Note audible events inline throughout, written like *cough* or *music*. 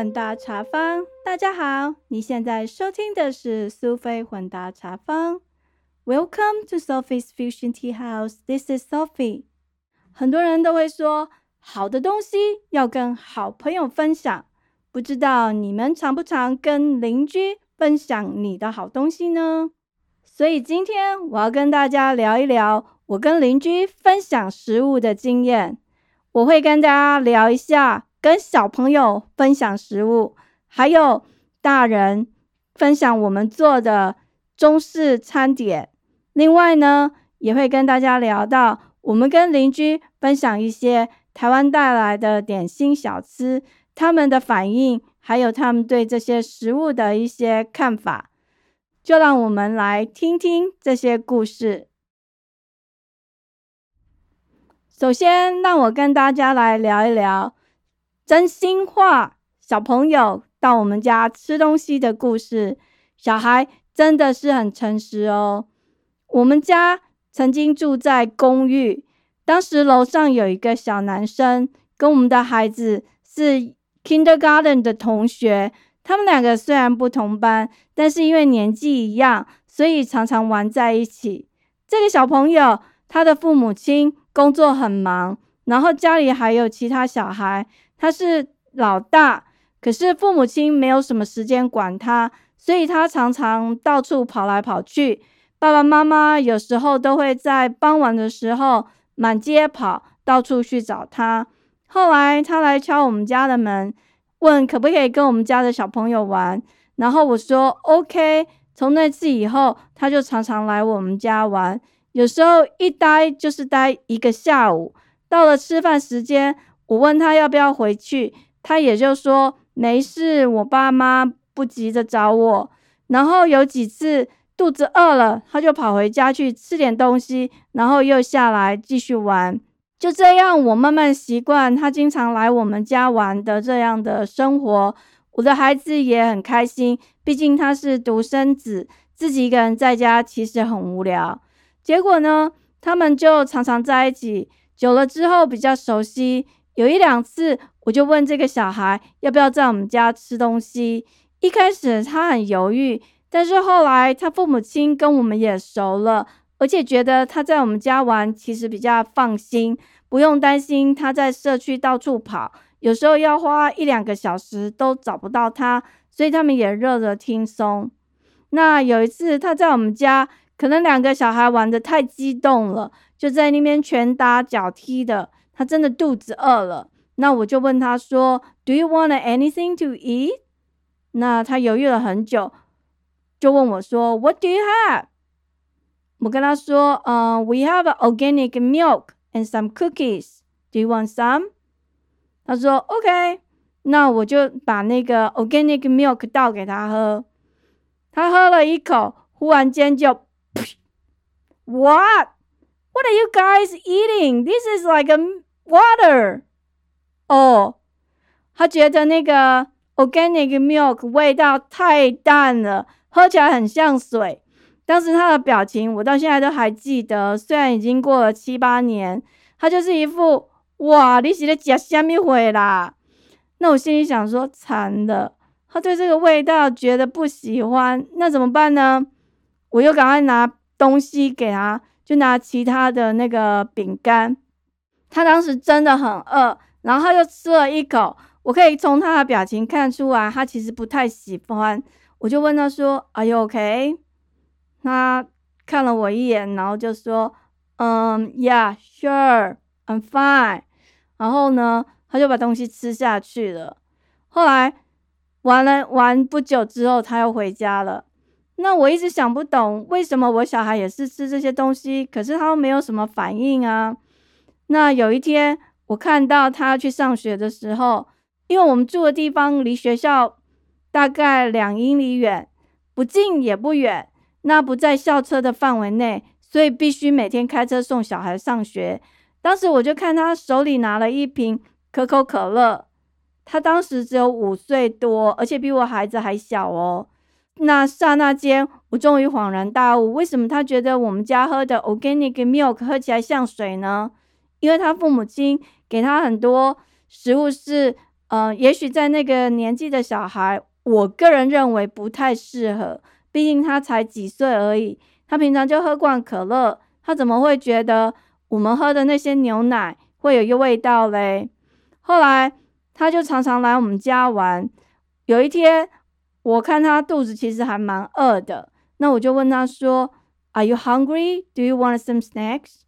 混搭茶坊，大家好，你现在收听的是苏菲混搭茶坊。Welcome to Sophie's Fusion Tea House. This is Sophie. 很多人都会说，好的东西要跟好朋友分享。不知道你们常不常跟邻居分享你的好东西呢？所以今天我要跟大家聊一聊我跟邻居分享食物的经验。我会跟大家聊一下。跟小朋友分享食物，还有大人分享我们做的中式餐点。另外呢，也会跟大家聊到我们跟邻居分享一些台湾带来的点心小吃，他们的反应，还有他们对这些食物的一些看法。就让我们来听听这些故事。首先，让我跟大家来聊一聊。真心话，小朋友到我们家吃东西的故事，小孩真的是很诚实哦。我们家曾经住在公寓，当时楼上有一个小男生，跟我们的孩子是 kindergarten 的同学。他们两个虽然不同班，但是因为年纪一样，所以常常玩在一起。这个小朋友，他的父母亲工作很忙，然后家里还有其他小孩。他是老大，可是父母亲没有什么时间管他，所以他常常到处跑来跑去。爸爸妈妈有时候都会在傍晚的时候满街跑，到处去找他。后来他来敲我们家的门，问可不可以跟我们家的小朋友玩。然后我说 OK。从那次以后，他就常常来我们家玩，有时候一待就是待一个下午。到了吃饭时间。我问他要不要回去，他也就说没事，我爸妈不急着找我。然后有几次肚子饿了，他就跑回家去吃点东西，然后又下来继续玩。就这样，我慢慢习惯他经常来我们家玩的这样的生活。我的孩子也很开心，毕竟他是独生子，自己一个人在家其实很无聊。结果呢，他们就常常在一起，久了之后比较熟悉。有一两次，我就问这个小孩要不要在我们家吃东西。一开始他很犹豫，但是后来他父母亲跟我们也熟了，而且觉得他在我们家玩其实比较放心，不用担心他在社区到处跑，有时候要花一两个小时都找不到他，所以他们也热得轻松。那有一次他在我们家，可能两个小孩玩得太激动了，就在那边拳打脚踢的。他真的肚子饿了，那我就问他说：“Do you want anything to eat？” 那他犹豫了很久，就问我说：“What do you have？” 我跟他说：“嗯，We have organic milk and some cookies. Do you want some？” 他说：“OK。”那我就把那个 organic milk 倒给他喝。他喝了一口，忽然间就，What？What are you guys eating? This is like a Water，哦，他觉得那个 organic milk 味道太淡了，喝起来很像水。当时他的表情，我到现在都还记得。虽然已经过了七八年，他就是一副哇，你是在吃虾米回啦？那我心里想说，惨了，他对这个味道觉得不喜欢，那怎么办呢？我又赶快拿东西给他，就拿其他的那个饼干。他当时真的很饿，然后他就吃了一口。我可以从他的表情看出来，他其实不太喜欢。我就问他说：“Are you okay？” 他看了我一眼，然后就说：“嗯，Yeah, sure, I'm fine。”然后呢，他就把东西吃下去了。后来玩了玩不久之后，他又回家了。那我一直想不懂，为什么我小孩也是吃这些东西，可是他都没有什么反应啊？那有一天，我看到他去上学的时候，因为我们住的地方离学校大概两英里远，不近也不远，那不在校车的范围内，所以必须每天开车送小孩上学。当时我就看他手里拿了一瓶可口可乐，他当时只有五岁多，而且比我孩子还小哦。那刹那间，我终于恍然大悟，为什么他觉得我们家喝的 organic milk 喝起来像水呢？因为他父母亲给他很多食物是呃，也许在那个年纪的小孩，我个人认为不太适合，毕竟他才几岁而已，他平常就喝惯可乐，他怎么会觉得我们喝的那些牛奶会有一个味道嘞？后来他就常常来我们家玩，有一天我看他肚子其实还蛮饿的，那我就问他说。Are you hungry? Do you want some snacks?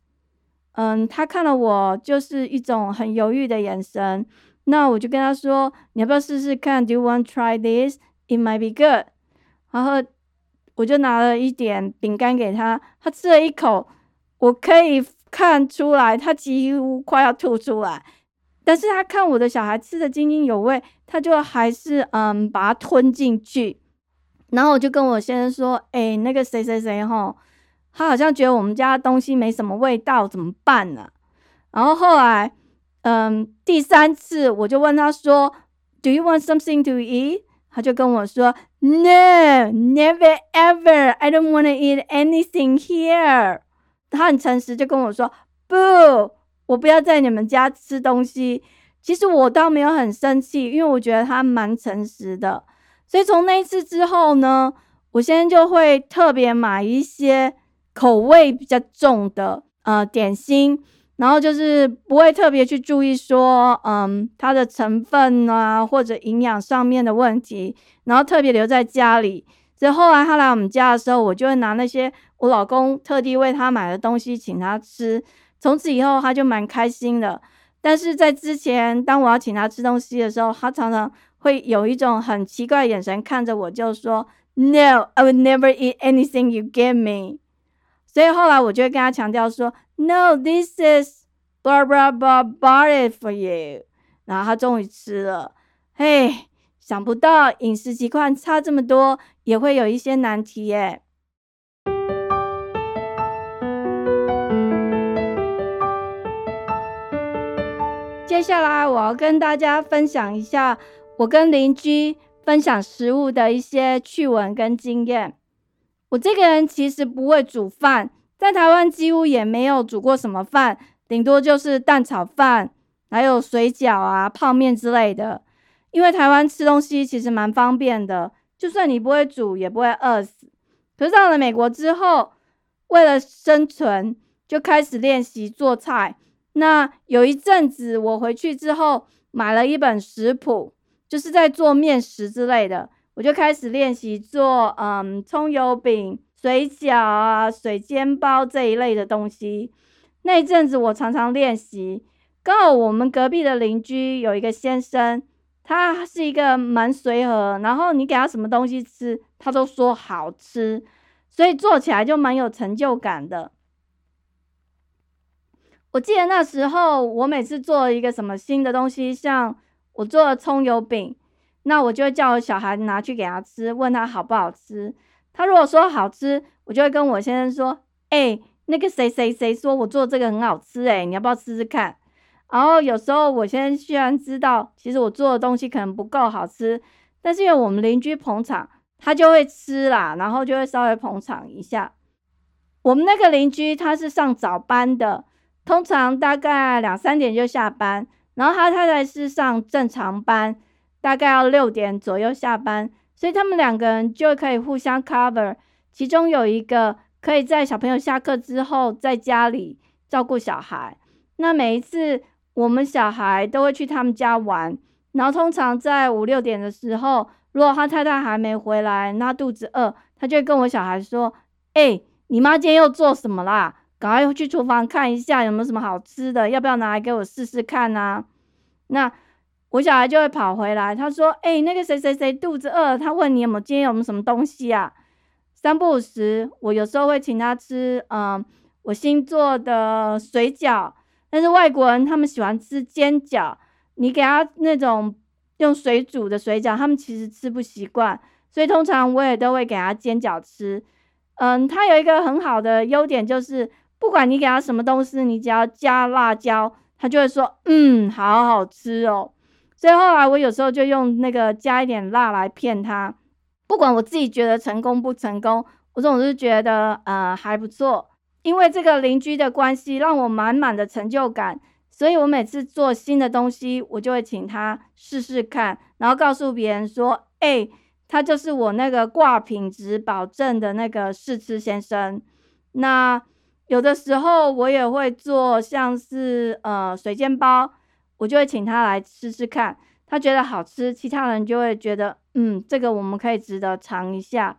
嗯，他看了我就是一种很犹豫的眼神。那我就跟他说：“你要不要试试看？Do you want try this? It might be good。”然后我就拿了一点饼干给他，他吃了一口，我可以看出来他几乎快要吐出来。但是他看我的小孩吃的津津有味，他就还是嗯把它吞进去。然后我就跟我先生说：“哎，那个谁谁谁吼。”他好像觉得我们家东西没什么味道，怎么办呢？然后后来，嗯，第三次我就问他说：“Do you want something to eat？” 他就跟我说：“No, never ever. I don't want to eat anything here。”他很诚实，就跟我说：“不，我不要在你们家吃东西。”其实我倒没有很生气，因为我觉得他蛮诚实的。所以从那一次之后呢，我现在就会特别买一些。口味比较重的呃点心，然后就是不会特别去注意说，嗯，它的成分啊或者营养上面的问题，然后特别留在家里。所以后来他来我们家的时候，我就会拿那些我老公特地为他买的东西请他吃。从此以后，他就蛮开心的。但是在之前，当我要请他吃东西的时候，他常常会有一种很奇怪的眼神看着我，就说：“No, I will never eat anything you give me。”所以后来我就会跟他强调说，No, this is blah blah blah bought it for you。然后他终于吃了。嘿，想不到饮食习惯差这么多，也会有一些难题耶。接下来我要跟大家分享一下我跟邻居分享食物的一些趣闻跟经验。我这个人其实不会煮饭，在台湾几乎也没有煮过什么饭，顶多就是蛋炒饭，还有水饺啊、泡面之类的。因为台湾吃东西其实蛮方便的，就算你不会煮，也不会饿死。可是到了美国之后，为了生存，就开始练习做菜。那有一阵子，我回去之后买了一本食谱，就是在做面食之类的。我就开始练习做，嗯，葱油饼、水饺啊、水煎包这一类的东西。那一阵子我常常练习。刚好我们隔壁的邻居有一个先生，他是一个蛮随和，然后你给他什么东西吃，他都说好吃，所以做起来就蛮有成就感的。我记得那时候，我每次做一个什么新的东西，像我做了葱油饼。那我就会叫我小孩拿去给他吃，问他好不好吃。他如果说好吃，我就会跟我先生说：“哎，那个谁谁谁说我做这个很好吃，哎，你要不要吃吃看？”然后有时候我先生虽然知道，其实我做的东西可能不够好吃，但是因为我们邻居捧场，他就会吃啦，然后就会稍微捧场一下。我们那个邻居他是上早班的，通常大概两三点就下班，然后他太太是上正常班。大概要六点左右下班，所以他们两个人就可以互相 cover。其中有一个可以在小朋友下课之后在家里照顾小孩。那每一次我们小孩都会去他们家玩，然后通常在五六点的时候，如果他太太还没回来，那肚子饿，他就会跟我小孩说：“哎，你妈今天又做什么啦？赶快去厨房看一下有没有什么好吃的，要不要拿来给我试试看啊？”那。我小孩就会跑回来，他说：“哎，那个谁谁谁肚子饿，他问你有没有今天有没有什么东西啊？”三不五时，我有时候会请他吃，嗯，我新做的水饺。但是外国人他们喜欢吃煎饺，你给他那种用水煮的水饺，他们其实吃不习惯，所以通常我也都会给他煎饺吃。嗯，他有一个很好的优点，就是不管你给他什么东西，你只要加辣椒，他就会说：“嗯，好好吃哦。”所以后来我有时候就用那个加一点辣来骗他，不管我自己觉得成功不成功，我总是觉得呃还不错。因为这个邻居的关系让我满满的成就感，所以我每次做新的东西，我就会请他试试看，然后告诉别人说：“哎，他就是我那个挂品质保证的那个试吃先生。”那有的时候我也会做像是呃水煎包，我就会请他来吃吃看，他觉得好吃，其他人就会觉得嗯，这个我们可以值得尝一下。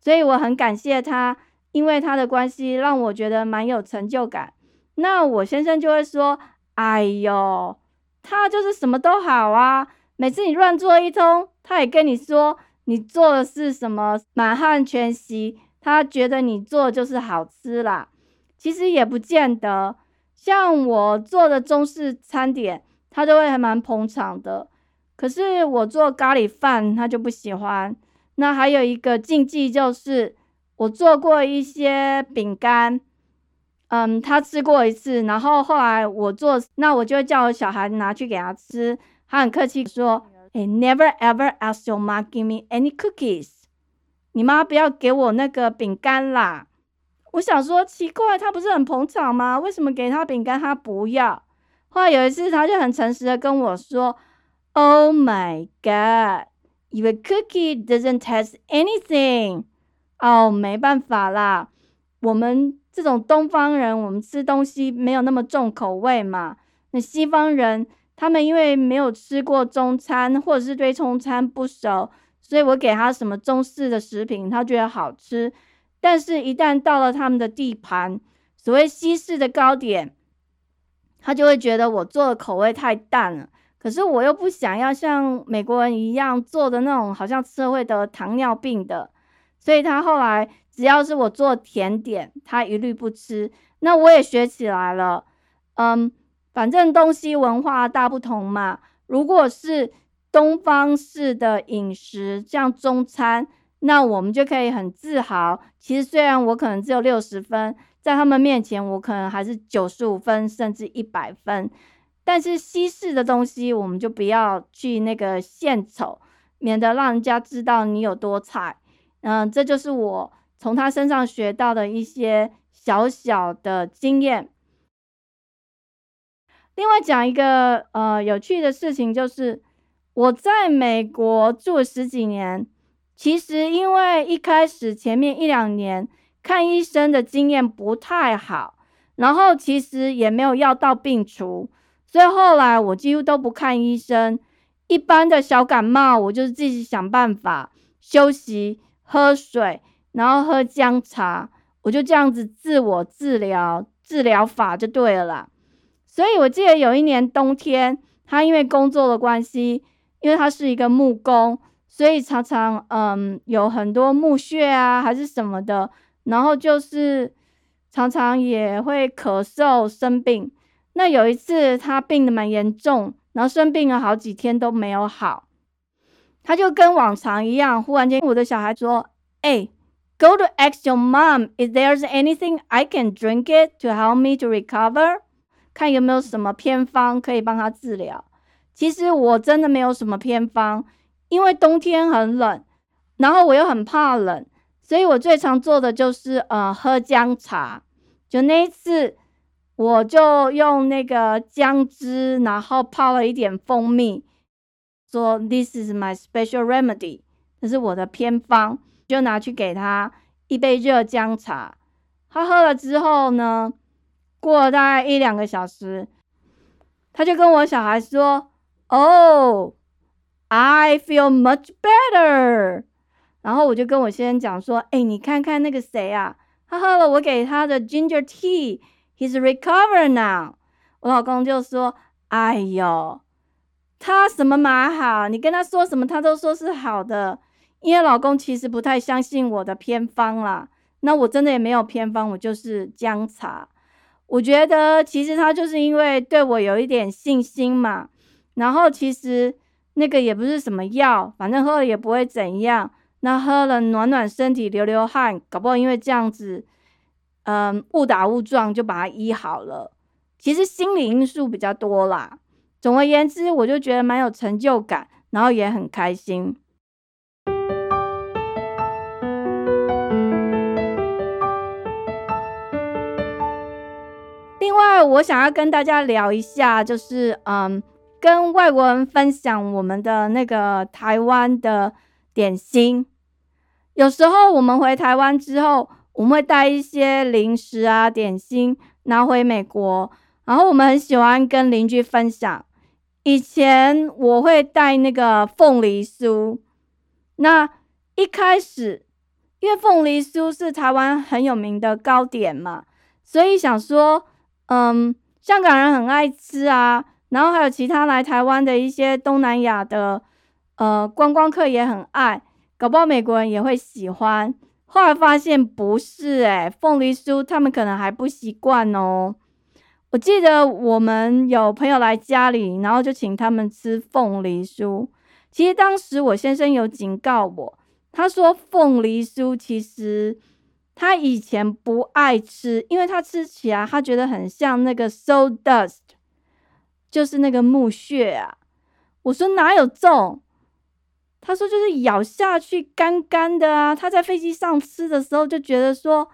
所以我很感谢他，因为他的关系让我觉得蛮有成就感。那我先生就会说：“哎呦，他就是什么都好啊，每次你乱做一通，他也跟你说你做的是什么满汉全席，他觉得你做就是好吃啦。其实也不见得，像我做的中式餐点，他都会还蛮捧场的。可是我做咖喱饭，他就不喜欢。那还有一个禁忌就是，我做过一些饼干。”嗯，他吃过一次，然后后来我做，那我就叫我小孩拿去给他吃。他很客气说：“哎，never ever ask your mom give me any cookies。你妈不要给我那个饼干啦。”我想说奇怪，他不是很捧场吗？为什么给他饼干他不要？后来有一次，他就很诚实的跟我说：“Oh my god, your cookie doesn't taste anything。”哦，没办法啦，我们。这种东方人，我们吃东西没有那么重口味嘛。那西方人，他们因为没有吃过中餐，或者是对中餐不熟，所以我给他什么中式的食品，他觉得好吃。但是，一旦到了他们的地盘，所谓西式的糕点，他就会觉得我做的口味太淡了。可是，我又不想要像美国人一样做的那种，好像吃会得糖尿病的。所以他后来。只要是我做甜点，他一律不吃。那我也学起来了，嗯，反正东西文化大不同嘛。如果是东方式的饮食，像中餐，那我们就可以很自豪。其实虽然我可能只有六十分，在他们面前我可能还是九十五分甚至一百分。但是西式的东西，我们就不要去那个献丑，免得让人家知道你有多菜。嗯，这就是我。从他身上学到的一些小小的经验。另外讲一个呃有趣的事情，就是我在美国住十几年，其实因为一开始前面一两年看医生的经验不太好，然后其实也没有药到病除，所以后来我几乎都不看医生。一般的小感冒，我就是自己想办法休息、喝水。然后喝姜茶，我就这样子自我治疗，治疗法就对了啦。所以我记得有一年冬天，他因为工作的关系，因为他是一个木工，所以常常嗯有很多木屑啊还是什么的，然后就是常常也会咳嗽生病。那有一次他病的蛮严重，然后生病了好几天都没有好，他就跟往常一样，忽然间我的小孩说：“哎。” Go to ask your mom if there's anything I can drink it to help me to recover。看有没有什么偏方可以帮他治疗。其实我真的没有什么偏方，因为冬天很冷，然后我又很怕冷，所以我最常做的就是呃喝姜茶。就那一次，我就用那个姜汁，然后泡了一点蜂蜜，说 This is my special remedy，这是我的偏方。就拿去给他一杯热姜茶，他喝了之后呢，过了大概一两个小时，他就跟我小孩说：“Oh, I feel much better。”然后我就跟我先生讲说：“哎，你看看那个谁啊，他喝了我给他的 ginger tea，he's recovered now。”我老公就说：“哎呦，他什么蛮好，你跟他说什么，他都说是好的。”因为老公其实不太相信我的偏方啦，那我真的也没有偏方，我就是姜茶。我觉得其实他就是因为对我有一点信心嘛，然后其实那个也不是什么药，反正喝了也不会怎样。那喝了暖暖身体，流流汗，搞不好因为这样子，嗯，误打误撞就把它医好了。其实心理因素比较多啦。总而言之，我就觉得蛮有成就感，然后也很开心。另外我想要跟大家聊一下，就是嗯，跟外国人分享我们的那个台湾的点心。有时候我们回台湾之后，我们会带一些零食啊、点心拿回美国，然后我们很喜欢跟邻居分享。以前我会带那个凤梨酥，那一开始因为凤梨酥是台湾很有名的糕点嘛，所以想说，嗯，香港人很爱吃啊，然后还有其他来台湾的一些东南亚的呃观光客也很爱，搞不好美国人也会喜欢。后来发现不是诶，凤梨酥他们可能还不习惯哦。我记得我们有朋友来家里，然后就请他们吃凤梨酥。其实当时我先生有警告我，他说凤梨酥其实他以前不爱吃，因为他吃起来他觉得很像那个 sawdust，就是那个木屑啊。我说哪有这种？他说就是咬下去干干的啊。他在飞机上吃的时候就觉得说。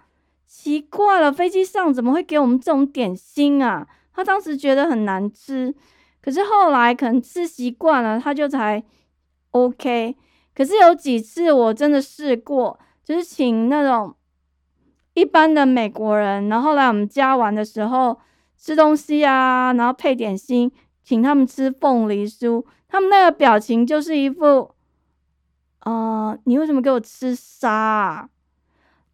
奇怪了，飞机上怎么会给我们这种点心啊？他当时觉得很难吃，可是后来可能吃习惯了，他就才 OK。可是有几次我真的试过，就是请那种一般的美国人，然后来我们家玩的时候吃东西啊，然后配点心，请他们吃凤梨酥，他们那个表情就是一副，呃，你为什么给我吃沙？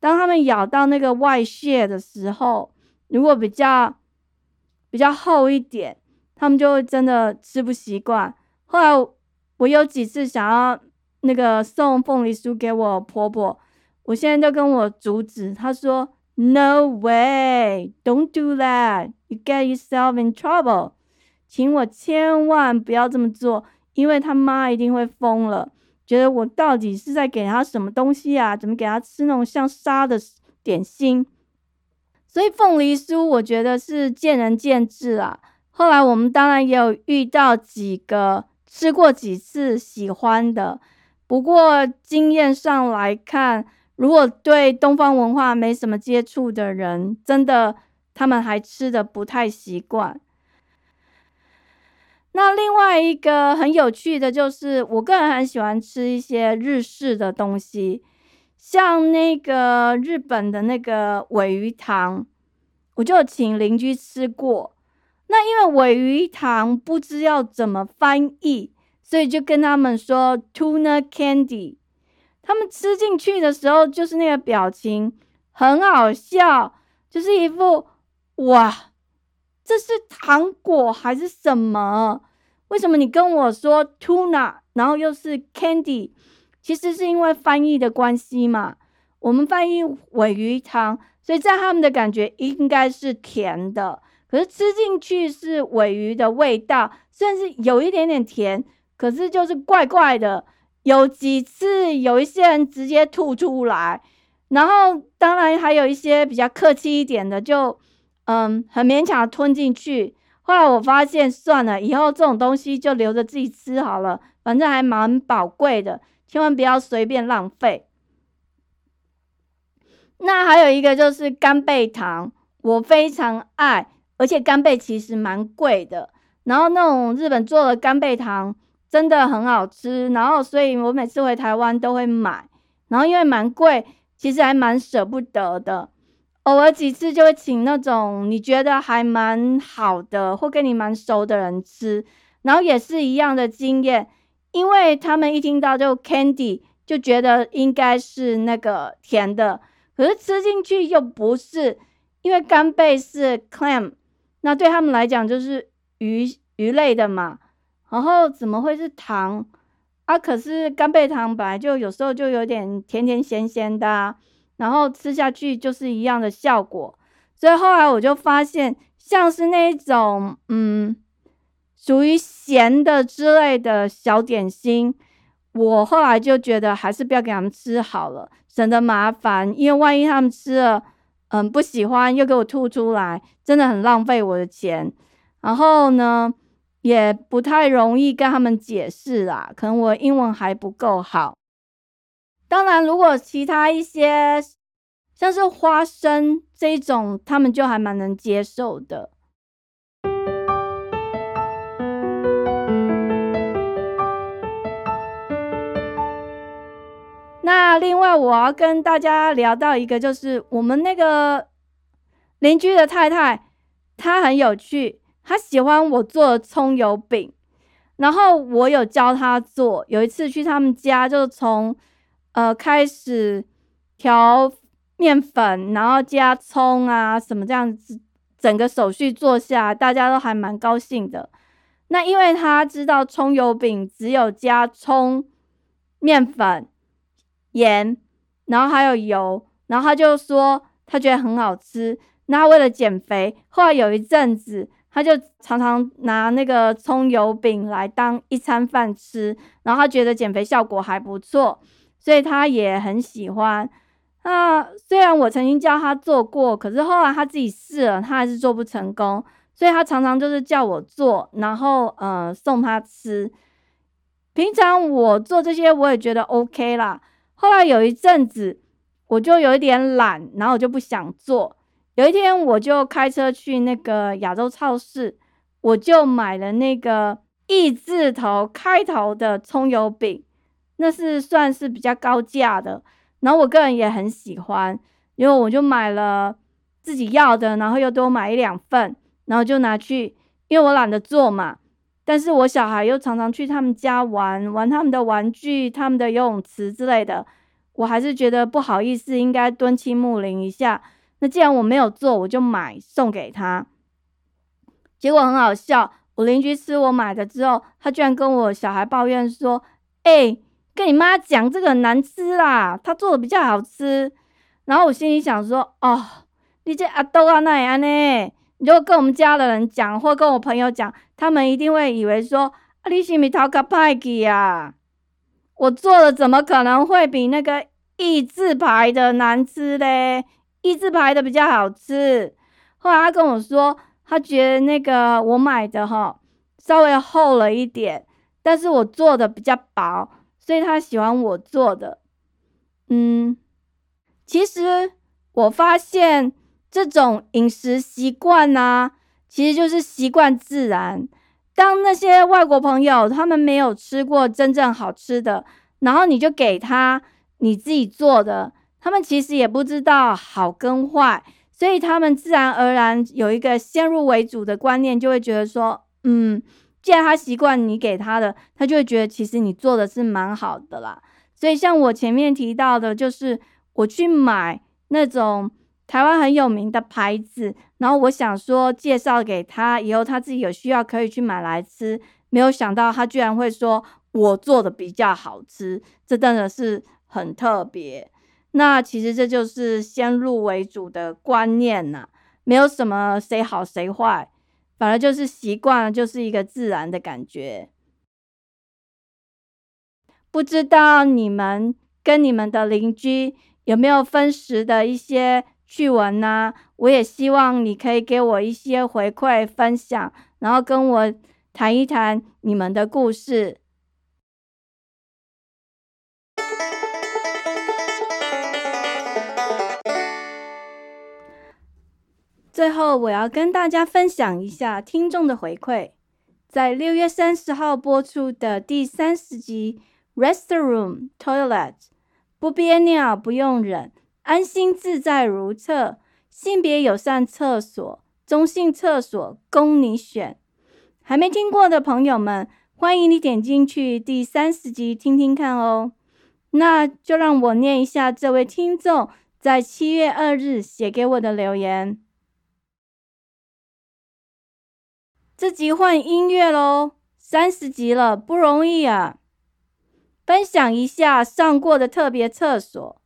当他们咬到那个外屑的时候，如果比较比较厚一点，他们就会真的吃不习惯。后来我有几次想要那个送凤梨酥给我婆婆，我现在就跟我阻止，她说：“No way, don't do that, you get yourself in trouble。”请我千万不要这么做，因为他妈一定会疯了。觉得我到底是在给他什么东西啊？怎么给他吃那种像沙的点心？所以凤梨酥，我觉得是见仁见智啊。后来我们当然也有遇到几个吃过几次喜欢的，不过经验上来看，如果对东方文化没什么接触的人，真的他们还吃的不太习惯。那另外一个很有趣的就是，我个人很喜欢吃一些日式的东西，像那个日本的那个尾鱼糖，我就请邻居吃过。那因为尾鱼糖不知要怎么翻译，所以就跟他们说 tuna candy。他们吃进去的时候，就是那个表情很好笑，就是一副哇。这是糖果还是什么？为什么你跟我说 tuna，然后又是 candy？其实是因为翻译的关系嘛。我们翻译尾鱼汤，所以在他们的感觉应该是甜的，可是吃进去是尾鱼的味道，虽然是有一点点甜，可是就是怪怪的。有几次有一些人直接吐出来，然后当然还有一些比较客气一点的就。嗯，很勉强吞进去。后来我发现，算了，以后这种东西就留着自己吃好了，反正还蛮宝贵的，千万不要随便浪费。那还有一个就是干贝糖，我非常爱，而且干贝其实蛮贵的。然后那种日本做的干贝糖真的很好吃，然后所以我每次回台湾都会买。然后因为蛮贵，其实还蛮舍不得的。偶尔几次就会请那种你觉得还蛮好的或跟你蛮熟的人吃，然后也是一样的经验，因为他们一听到就 candy 就觉得应该是那个甜的，可是吃进去又不是，因为干贝是 clam，那对他们来讲就是鱼鱼类的嘛，然后怎么会是糖啊？可是干贝糖本来就有时候就有点甜甜咸咸的。然后吃下去就是一样的效果，所以后来我就发现，像是那种嗯，属于咸的之类的小点心，我后来就觉得还是不要给他们吃好了，省得麻烦，因为万一他们吃了，嗯，不喜欢又给我吐出来，真的很浪费我的钱。然后呢，也不太容易跟他们解释啦，可能我英文还不够好。当然如果其他一些像是花生这种他们就还蛮能接受的。那另外我要跟大家聊到一个就是我们那个邻居的太太她很有趣她喜欢我做葱油饼。然后我有教她做有一次去他们家就从呃开始调面粉，然后加葱啊什么这样子，整个手续做下，大家都还蛮高兴的。那因为他知道葱油饼只有加葱、面粉、盐，然后还有油，然后他就说他觉得很好吃。那为了减肥，后来有一阵子，他就常常拿那个葱油饼来当一餐饭吃，然后他觉得减肥效果还不错，所以他也很喜欢。那虽然我曾经教他做过，可是后来他自己试了，他还是做不成功。所以他常常就是叫我做，然后呃送他吃。平常我做这些我也觉得 OK 啦。后来有一阵子我就有一点懒，然后我就不想做。有一天我就开车去那个亚洲超市，我就买了那个“亿”字头开头的葱油饼，那是算是比较高价的。然后我个人也很喜欢，因为我就买了自己要的，然后又多买一两份。然后就拿去，因为我懒得做嘛。但是我小孩又常常去他们家玩，玩他们的玩具、他们的游泳池之类的。我还是觉得不好意思，应该蹲青木林一下。那既然我没有做，我就买送给他。结果很好笑，我邻居吃我买的之后，他居然跟我小孩抱怨说：“哎，跟你妈讲这个难吃啦，他做的比较好吃。”然后我心里想说：“哦，你这阿豆啊，那样呢？”如果跟我们家的人讲，或跟我朋友讲，他们一定会以为说：“啊，你是咪讨个派去呀？我做的怎么可能会比那个一字牌的难吃嘞？一字牌的比较好吃。”后来他跟我说，他觉得那个我买的哈稍微厚了一点，但是我做的比较薄，所以他喜欢我做的。嗯，其实我发现。这种饮食习惯呢，其实就是习惯自然。当那些外国朋友他们没有吃过真正好吃的，然后你就给他你自己做的，他们其实也不知道好跟坏，所以他们自然而然有一个先入为主的观念，就会觉得说，嗯，既然他习惯你给他的，他就会觉得其实你做的是蛮好的啦。所以像我前面提到的，就是我去买那种。台湾很有名的牌子，然后我想说介绍给他，以后他自己有需要可以去买来吃。没有想到他居然会说我做的比较好吃，这真的是很特别。那其实这就是先入为主的观念呐，没有什么谁好谁坏，反而就是习惯了，就是一个自然的感觉。不知道你们跟你们的邻居有没有分食的一些？趣闻呐，我也希望你可以给我一些回馈分享，然后跟我谈一谈你们的故事。最后，我要跟大家分享一下听众的回馈，在六月三十号播出的第三十集《Restroom Toilet》，不憋尿不用忍。安心自在如厕，性别友善厕所，中性厕所供你选。还没听过的朋友们，欢迎你点进去第三十集听听看哦。那就让我念一下这位听众在七月二日写给我的留言。这集换音乐喽，三十集了，不容易啊。分享一下上过的特别厕所。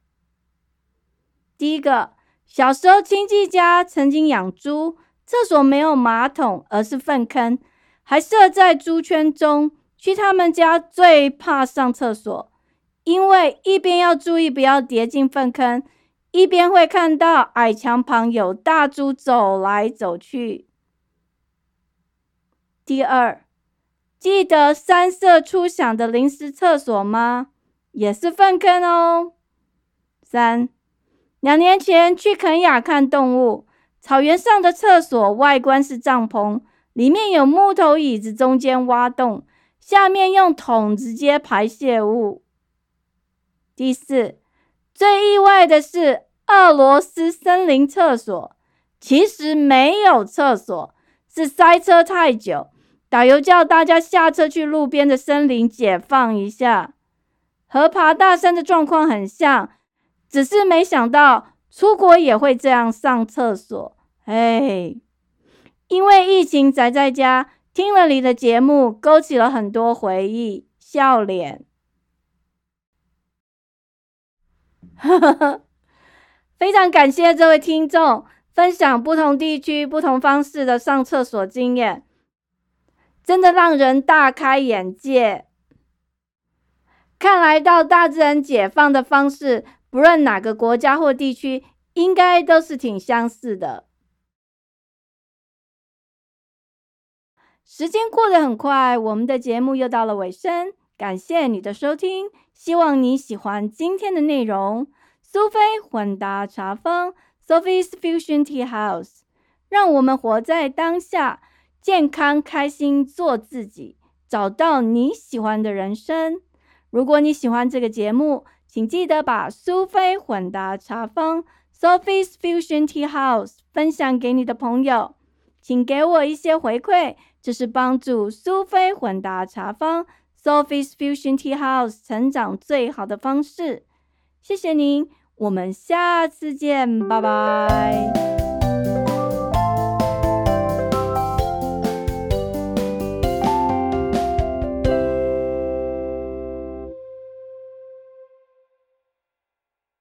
第一个，小时候亲戚家曾经养猪，厕所没有马桶，而是粪坑，还设在猪圈中。去他们家最怕上厕所，因为一边要注意不要跌进粪坑，一边会看到矮墙旁有大猪走来走去。第二，记得三色初响的临时厕所吗？也是粪坑哦。三。两年前去肯雅看动物，草原上的厕所外观是帐篷，里面有木头椅子，中间挖洞，下面用桶直接排泄物。第四，最意外的是，俄罗斯森林厕所其实没有厕所，是塞车太久，导游叫大家下车去路边的森林解放一下，和爬大山的状况很像，只是没想到出国也会这样上厕所。哎，因为疫情宅在家，听了你的节目，勾起了很多回忆，笑脸。呵 *laughs* 呵非常感谢这位听众分享不同地区不同方式的上厕所经验，真的让人大开眼界。看来到大自然解放的方式，不论哪个国家或地区，应该都是挺相似的。时间过得很快，我们的节目又到了尾声。感谢你的收听，希望你喜欢今天的内容。苏菲混搭茶坊 （Sophie's Fusion Tea House），让我们活在当下，健康开心，做自己，找到你喜欢的人生。如果你喜欢这个节目，请记得把苏菲混搭茶坊 （Sophie's Fusion Tea House） 分享给你的朋友，请给我一些回馈，这是帮助苏菲混搭茶坊。Sophie's Fusion Tea House 成长最好的方式，谢谢您，我们下次见，拜拜。